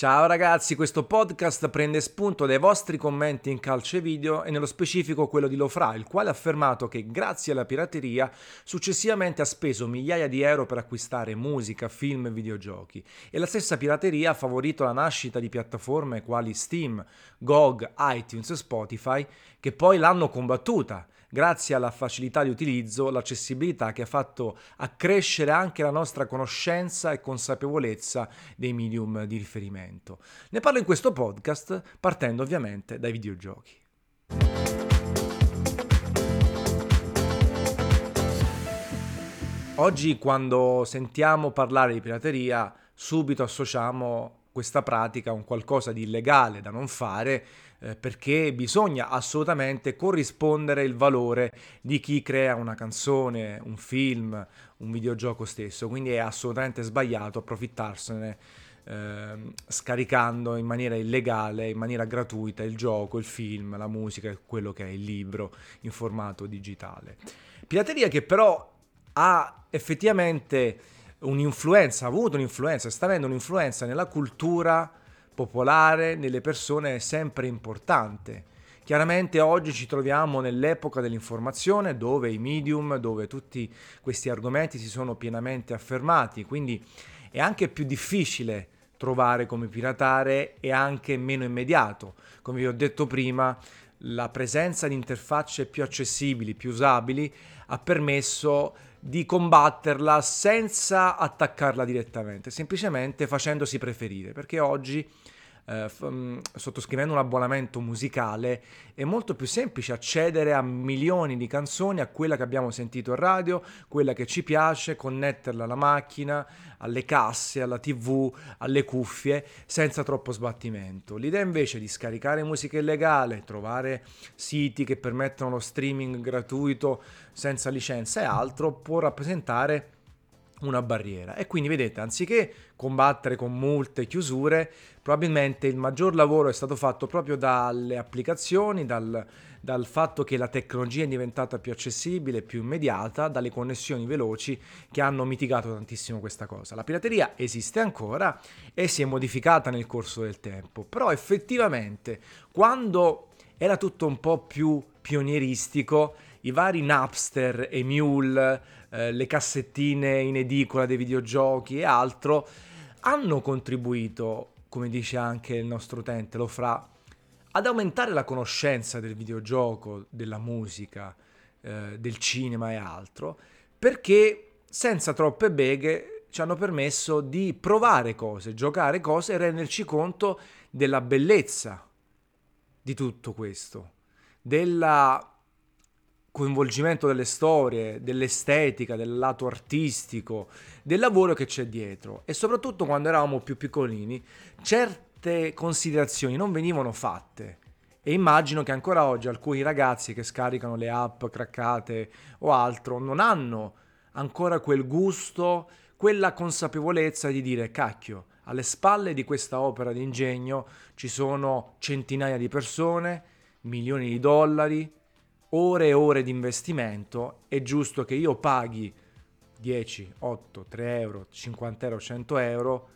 Ciao ragazzi, questo podcast prende spunto dai vostri commenti in calce video e nello specifico quello di Lofra, il quale ha affermato che grazie alla pirateria successivamente ha speso migliaia di euro per acquistare musica, film e videogiochi. E la stessa pirateria ha favorito la nascita di piattaforme quali Steam, GOG, iTunes e Spotify che poi l'hanno combattuta grazie alla facilità di utilizzo, l'accessibilità che ha fatto accrescere anche la nostra conoscenza e consapevolezza dei medium di riferimento. Ne parlo in questo podcast partendo ovviamente dai videogiochi. Oggi quando sentiamo parlare di pirateria subito associamo questa pratica a un qualcosa di illegale da non fare eh, perché bisogna assolutamente corrispondere il valore di chi crea una canzone, un film, un videogioco stesso, quindi è assolutamente sbagliato approfittarsene eh, scaricando in maniera illegale, in maniera gratuita il gioco, il film, la musica, quello che è il libro in formato digitale. Pirateria che però ha effettivamente un'influenza, ha avuto un'influenza, sta avendo un'influenza nella cultura popolare nelle persone è sempre importante. Chiaramente oggi ci troviamo nell'epoca dell'informazione dove i medium, dove tutti questi argomenti si sono pienamente affermati, quindi è anche più difficile trovare come piratare e anche meno immediato. Come vi ho detto prima, la presenza di interfacce più accessibili, più usabili, ha permesso di combatterla senza attaccarla direttamente, semplicemente facendosi preferire, perché oggi eh, f- mm, sottoscrivendo un abbonamento musicale è molto più semplice accedere a milioni di canzoni, a quella che abbiamo sentito in radio, quella che ci piace, connetterla alla macchina, alle casse, alla tv, alle cuffie, senza troppo sbattimento. L'idea invece di scaricare musica illegale, trovare siti che permettono lo streaming gratuito senza licenza e altro può rappresentare una barriera. E quindi vedete, anziché combattere con multe, chiusure, probabilmente il maggior lavoro è stato fatto proprio dalle applicazioni, dal, dal fatto che la tecnologia è diventata più accessibile, più immediata, dalle connessioni veloci che hanno mitigato tantissimo questa cosa. La pirateria esiste ancora e si è modificata nel corso del tempo, però effettivamente quando era tutto un po' più pionieristico, i vari Napster e Mule, eh, le cassettine in edicola dei videogiochi e altro, hanno contribuito, come dice anche il nostro utente, lo fra, ad aumentare la conoscenza del videogioco, della musica, eh, del cinema e altro, perché senza troppe beghe ci hanno permesso di provare cose, giocare cose e renderci conto della bellezza di tutto questo, della coinvolgimento delle storie, dell'estetica, del lato artistico, del lavoro che c'è dietro. E soprattutto quando eravamo più piccolini certe considerazioni non venivano fatte. E immagino che ancora oggi alcuni ragazzi che scaricano le app craccate o altro non hanno ancora quel gusto, quella consapevolezza di dire cacchio, alle spalle di questa opera di ingegno ci sono centinaia di persone, milioni di dollari, ore e ore di investimento, è giusto che io paghi 10, 8, 3 euro, 50 euro, 100 euro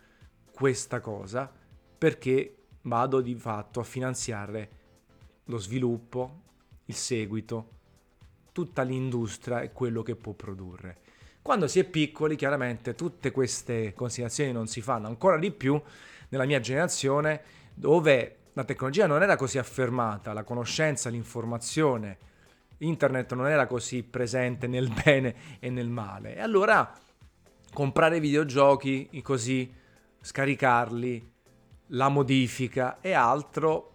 questa cosa perché vado di fatto a finanziare lo sviluppo, il seguito, tutta l'industria e quello che può produrre. Quando si è piccoli, chiaramente tutte queste considerazioni non si fanno ancora di più nella mia generazione dove la tecnologia non era così affermata, la conoscenza, l'informazione, internet non era così presente nel bene e nel male. E allora comprare videogiochi così, scaricarli, la modifica e altro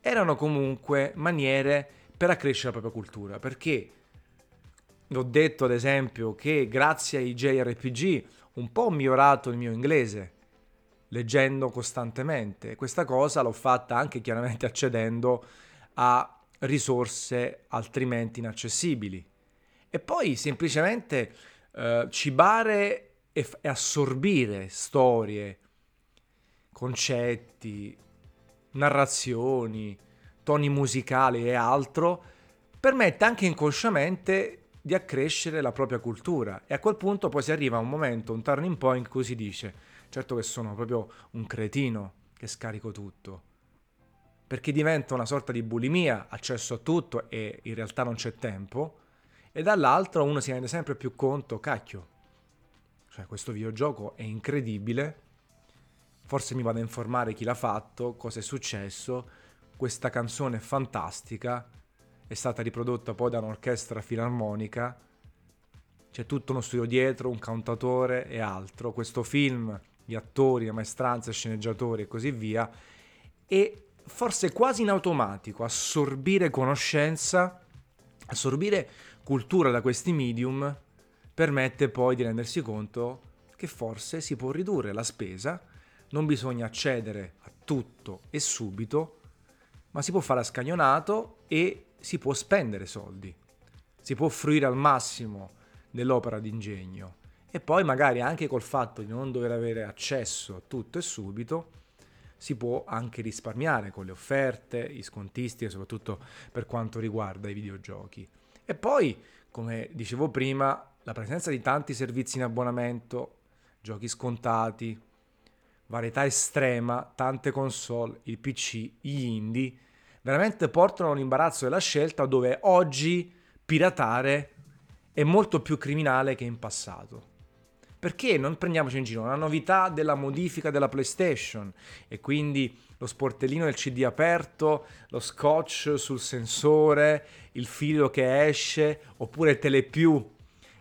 erano comunque maniere per accrescere la propria cultura. Perché ho detto ad esempio che grazie ai JRPG un po' ho migliorato il mio inglese leggendo costantemente. Questa cosa l'ho fatta anche chiaramente accedendo a risorse altrimenti inaccessibili. E poi semplicemente eh, cibare e, f- e assorbire storie, concetti, narrazioni, toni musicali e altro permette anche inconsciamente di accrescere la propria cultura e a quel punto poi si arriva a un momento, un turning point in cui si dice certo che sono proprio un cretino che scarico tutto. Perché diventa una sorta di bulimia, accesso a tutto e in realtà non c'è tempo. E dall'altro uno si rende sempre più conto, cacchio, cioè questo videogioco è incredibile, forse mi vado a informare chi l'ha fatto, cosa è successo, questa canzone è fantastica, è stata riprodotta poi da un'orchestra filarmonica, c'è tutto uno studio dietro, un cantatore e altro, questo film, gli attori, le maestranze, sceneggiatori e così via, e forse quasi in automatico assorbire conoscenza, assorbire cultura da questi medium permette poi di rendersi conto che forse si può ridurre la spesa, non bisogna accedere a tutto e subito, ma si può fare a scagnonato e si può spendere soldi, si può fruire al massimo dell'opera d'ingegno e poi magari anche col fatto di non dover avere accesso a tutto e subito, si può anche risparmiare con le offerte, gli scontisti soprattutto per quanto riguarda i videogiochi. E poi, come dicevo prima, la presenza di tanti servizi in abbonamento, giochi scontati, varietà estrema, tante console, il PC, gli indie, veramente portano all'imbarazzo della scelta dove oggi piratare è molto più criminale che in passato. Perché non prendiamoci in giro? La novità della modifica della PlayStation e quindi lo sportellino del CD aperto, lo scotch sul sensore, il filo che esce, oppure telepiù,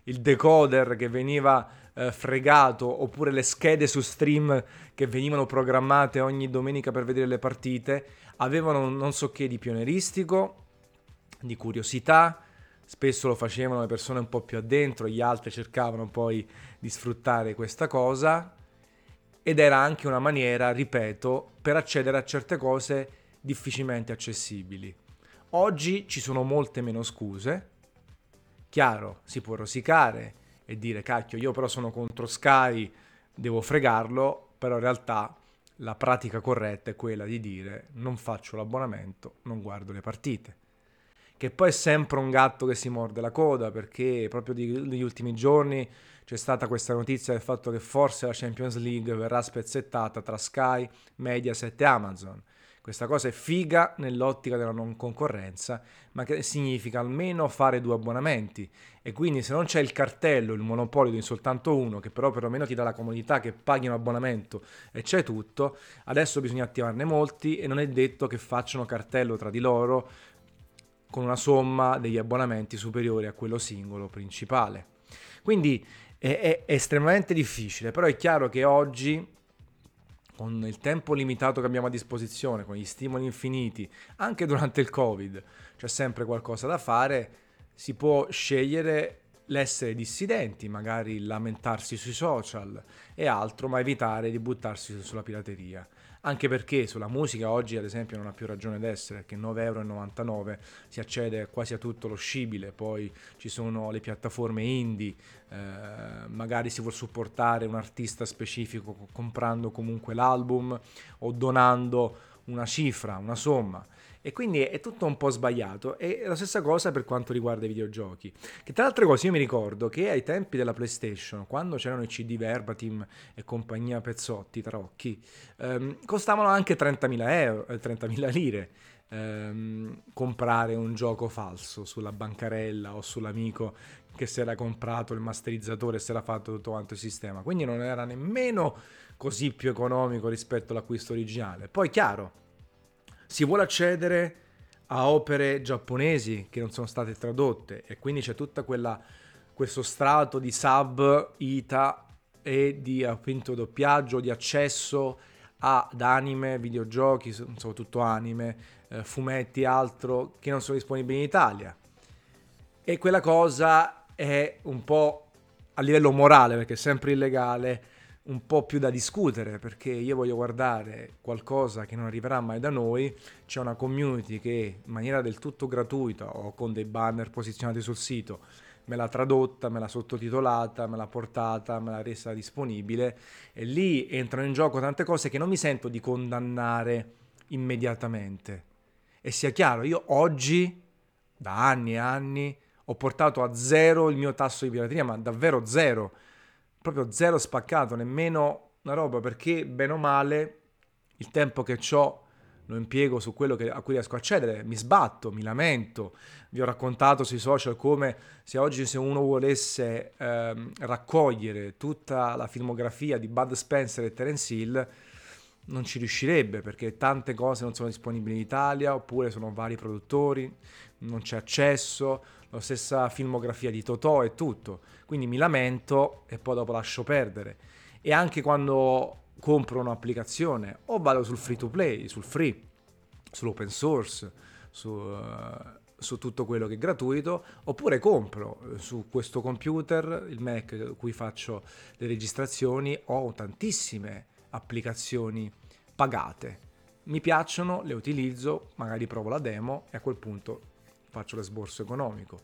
il decoder che veniva eh, fregato, oppure le schede su stream che venivano programmate ogni domenica per vedere le partite, avevano non so che di pionieristico, di curiosità, spesso lo facevano le persone un po' più addentro, gli altri cercavano poi di sfruttare questa cosa ed era anche una maniera, ripeto, per accedere a certe cose difficilmente accessibili. Oggi ci sono molte meno scuse. Chiaro, si può rosicare e dire cacchio, io però sono contro Sky, devo fregarlo, però in realtà la pratica corretta è quella di dire non faccio l'abbonamento, non guardo le partite. Che poi è sempre un gatto che si morde la coda perché proprio negli ultimi giorni c'è stata questa notizia del fatto che forse la Champions League verrà spezzettata tra Sky, Mediaset e Amazon. Questa cosa è figa nell'ottica della non concorrenza, ma che significa almeno fare due abbonamenti. E quindi se non c'è il cartello, il monopolio di soltanto uno, che però perlomeno ti dà la comodità che paghi un abbonamento e c'è tutto, adesso bisogna attivarne molti e non è detto che facciano cartello tra di loro con una somma degli abbonamenti superiore a quello singolo principale. Quindi è, è, estremamente difficile, però è chiaro che oggi con il tempo limitato che abbiamo a disposizione, con gli stimoli infiniti, anche durante il Covid, c'è sempre qualcosa da fare, si può scegliere l'essere dissidenti, magari lamentarsi sui social e altro, ma evitare di buttarsi sulla pirateria anche perché sulla musica oggi ad esempio non ha più ragione d'essere, perché 9,99 euro si accede quasi a tutto lo scibile, poi ci sono le piattaforme indie, eh, magari si vuole supportare un artista specifico comprando comunque l'album o donando una cifra, una somma e quindi è tutto un po' sbagliato. E la stessa cosa per quanto riguarda i videogiochi. Che tra l'altro cose io mi ricordo che ai tempi della PlayStation, quando c'erano i CD Verbatim e compagnia Pezzotti, Tarocchi, ehm, costavano anche 30.000, euro, 30.000 lire. Ehm, comprare un gioco falso sulla bancarella o sull'amico che si era comprato il masterizzatore e si era fatto tutto quanto il sistema. Quindi non era nemmeno così più economico rispetto all'acquisto originale. Poi chiaro, si vuole accedere a opere giapponesi che non sono state tradotte e quindi c'è tutto questo strato di sub, ita e di appunto doppiaggio, di accesso ad anime, videogiochi, soprattutto anime, eh, fumetti e altro che non sono disponibili in Italia. E quella cosa è un po' a livello morale, perché è sempre illegale, un po' più da discutere perché io voglio guardare qualcosa che non arriverà mai da noi, c'è una community che in maniera del tutto gratuita o con dei banner posizionati sul sito me l'ha tradotta, me l'ha sottotitolata, me l'ha portata, me l'ha resa disponibile. E lì entrano in gioco tante cose che non mi sento di condannare immediatamente. E sia chiaro, io oggi, da anni e anni, ho portato a zero il mio tasso di pirateria, ma davvero zero proprio zero spaccato, nemmeno una roba, perché bene o male il tempo che ho lo impiego su quello che, a cui riesco a accedere, mi sbatto, mi lamento. Vi ho raccontato sui social come se oggi se uno volesse ehm, raccogliere tutta la filmografia di Bud Spencer e Terence Hill non ci riuscirebbe perché tante cose non sono disponibili in Italia oppure sono vari produttori, non c'è accesso, la stessa filmografia di Totò e tutto. Quindi mi lamento e poi dopo lascio perdere. E anche quando compro un'applicazione o vado sul free to play, sul free, sull'open source, su, uh, su tutto quello che è gratuito, oppure compro eh, su questo computer, il Mac cui faccio le registrazioni, ho tantissime applicazioni pagate. Mi piacciono, le utilizzo, magari provo la demo e a quel punto faccio l'esborso economico.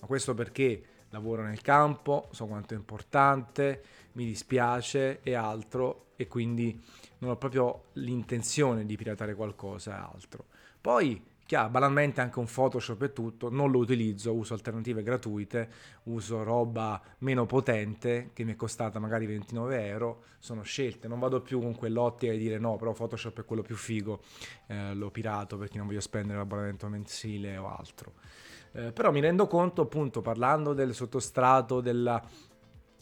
Ma questo perché lavoro nel campo, so quanto è importante, mi dispiace e altro e quindi non ho proprio l'intenzione di piratare qualcosa e altro. Poi, chiaro, banalmente anche un Photoshop e tutto, non lo utilizzo, uso alternative gratuite, uso roba meno potente che mi è costata magari 29 euro, sono scelte, non vado più con quell'ottica di dire no, però Photoshop è quello più figo, eh, l'ho pirato perché non voglio spendere l'abbonamento mensile o altro. Eh, però mi rendo conto appunto parlando del sottostrato della,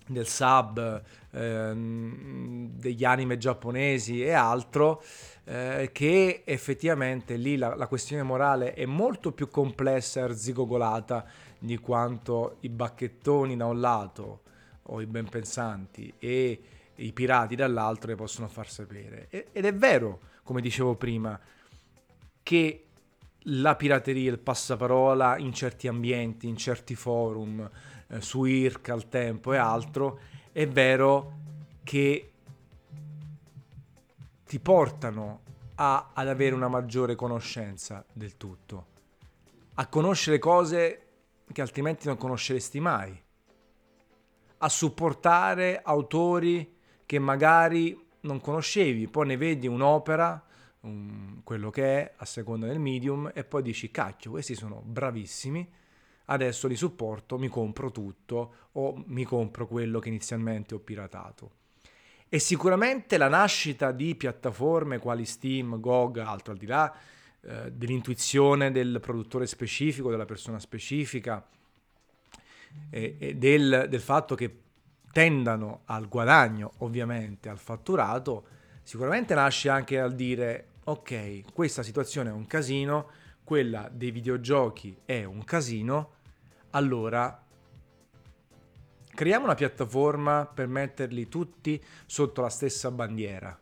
del sub, ehm, degli anime giapponesi e altro, eh, che effettivamente lì la, la, questione morale è molto più complessa e arzigogolata di quanto i bacchettoni da un lato o i ben pensanti e i pirati dall'altro ne possono far sapere. ed è vero, come dicevo prima, che la pirateria, il passaparola in certi ambienti, in certi forum, eh, su IRC al tempo e altro, è vero che ti portano a, ad avere una maggiore conoscenza del tutto, a conoscere cose che altrimenti non conosceresti mai, a supportare autori che magari non conoscevi, poi ne vedi un'opera um, quello che è a seconda del medium e poi dici cacchio questi sono bravissimi adesso li supporto mi compro tutto o mi compro quello che inizialmente ho piratato. E sicuramente la nascita di piattaforme quali Steam, GOG, altro al di là eh, dell'intuizione del produttore specifico, della persona specifica e, e del, del fatto che tendano al guadagno, ovviamente al fatturato, sicuramente nasce anche dal dire ok, questa situazione è un casino, quella dei videogiochi è un casino, allora creiamo una piattaforma per metterli tutti sotto la stessa bandiera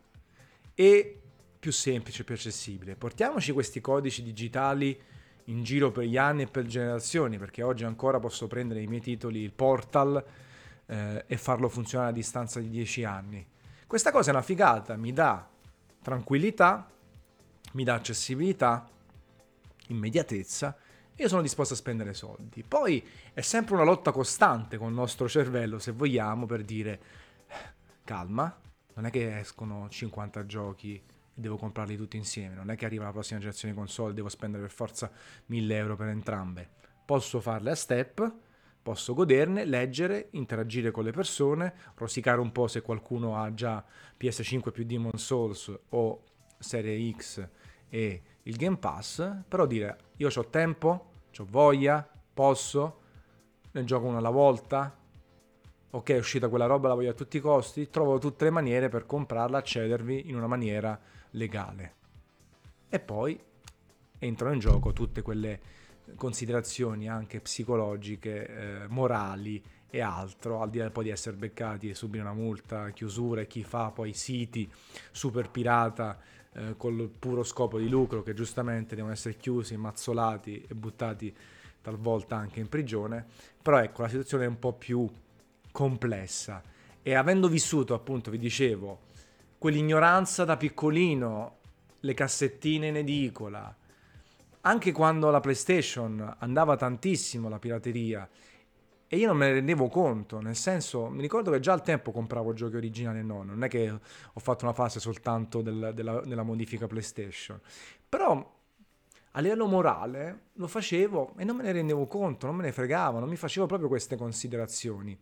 e più semplice, più accessibile. Portiamoci questi codici digitali in giro per gli anni e per generazioni, perché oggi ancora posso prendere i miei titoli, il portal, eh, e farlo funzionare a distanza di 10 anni. Questa cosa è una figata, mi dà tranquillità mi dà accessibilità, immediatezza io sono disposto a spendere soldi. Poi è sempre una lotta costante con il nostro cervello, se vogliamo, per dire calma, non è che escono 50 giochi e devo comprarli tutti insieme, non è che arriva la prossima generazione console devo spendere per forza 1000 euro per entrambe. Posso farle a step, posso goderne, leggere, interagire con le persone, rosicare un po' se qualcuno ha già PS5 più Demon Souls o Serie X e il Game Pass, però dire io ho tempo, ho voglia, posso, ne gioco una alla volta, ok è uscita quella roba, la voglio a tutti i costi, trovo tutte le maniere per comprarla, accedervi in una maniera legale. E poi entrano in gioco tutte quelle considerazioni anche psicologiche, eh, morali e altro, al di là poi di essere beccati e subire una multa, chiusura e chi fa poi siti super pirata eh, col puro scopo di lucro che giustamente devono essere chiusi, mazzolati e buttati talvolta anche in prigione, però ecco la situazione è un po' più complessa. E avendo vissuto appunto, vi dicevo, quell'ignoranza da piccolino, le cassettine in edicola, anche quando la PlayStation andava tantissimo la pirateria e io non me ne rendevo conto, nel senso, mi ricordo che già al tempo compravo giochi originali e no, non è che ho fatto una fase soltanto del, della, della modifica PlayStation, però a livello morale lo facevo e non me ne rendevo conto, non me ne fregavo, non mi facevo proprio queste considerazioni.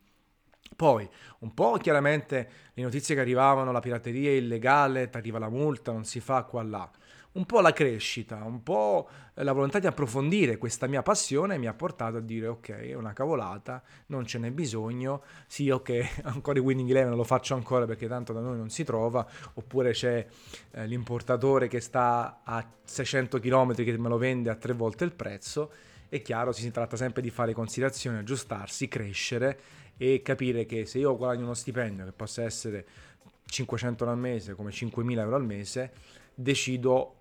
Poi, un po' chiaramente le notizie che arrivavano, la pirateria è illegale, ti arriva la multa, non si fa qua là. Un po' la crescita, un po' la volontà di approfondire questa mia passione mi ha portato a dire ok, è una cavolata, non ce n'è bisogno, sì ok, ancora i Winning Eleven lo faccio ancora perché tanto da noi non si trova, oppure c'è eh, l'importatore che sta a 600 km che me lo vende a tre volte il prezzo, è chiaro, si tratta sempre di fare considerazioni, aggiustarsi, crescere e capire che se io guadagno uno stipendio che possa essere 500 euro al mese come 5.000 euro al mese, decido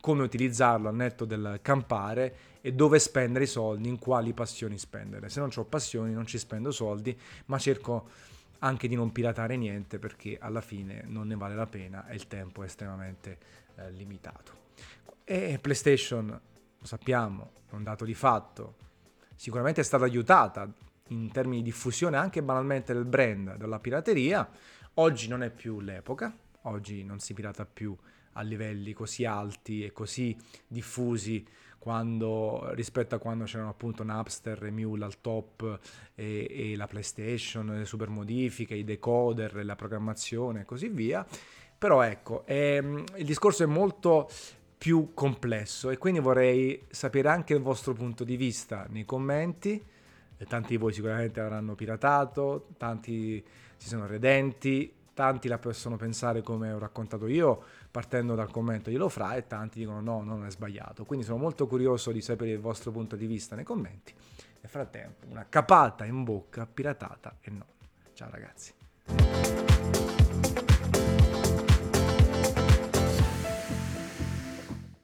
come utilizzarlo al netto del campare e dove spendere i soldi, in quali passioni spendere. Se non ho passioni non ci spendo soldi, ma cerco anche di non piratare niente perché alla fine non ne vale la pena e il tempo è estremamente eh, limitato. E PlayStation, lo sappiamo, è un dato di fatto, sicuramente è stata aiutata in termini di diffusione anche banalmente del brand, della pirateria. Oggi non è più l'epoca, oggi non si pirata più a livelli così alti e così diffusi quando, rispetto a quando c'erano appunto Napster e Mule al top e, e la PlayStation, le super modifiche, i decoder, la programmazione e così via. Però ecco, ehm, il discorso è molto più complesso e quindi vorrei sapere anche il vostro punto di vista nei commenti. E tanti di voi sicuramente avranno piratato, tanti si sono redenti, tanti la possono pensare come ho raccontato io partendo dal commento glielo fra e tanti dicono no, non è sbagliato. Quindi sono molto curioso di sapere il vostro punto di vista nei commenti. Nel frattempo, una capata in bocca, piratata e no. Ciao ragazzi.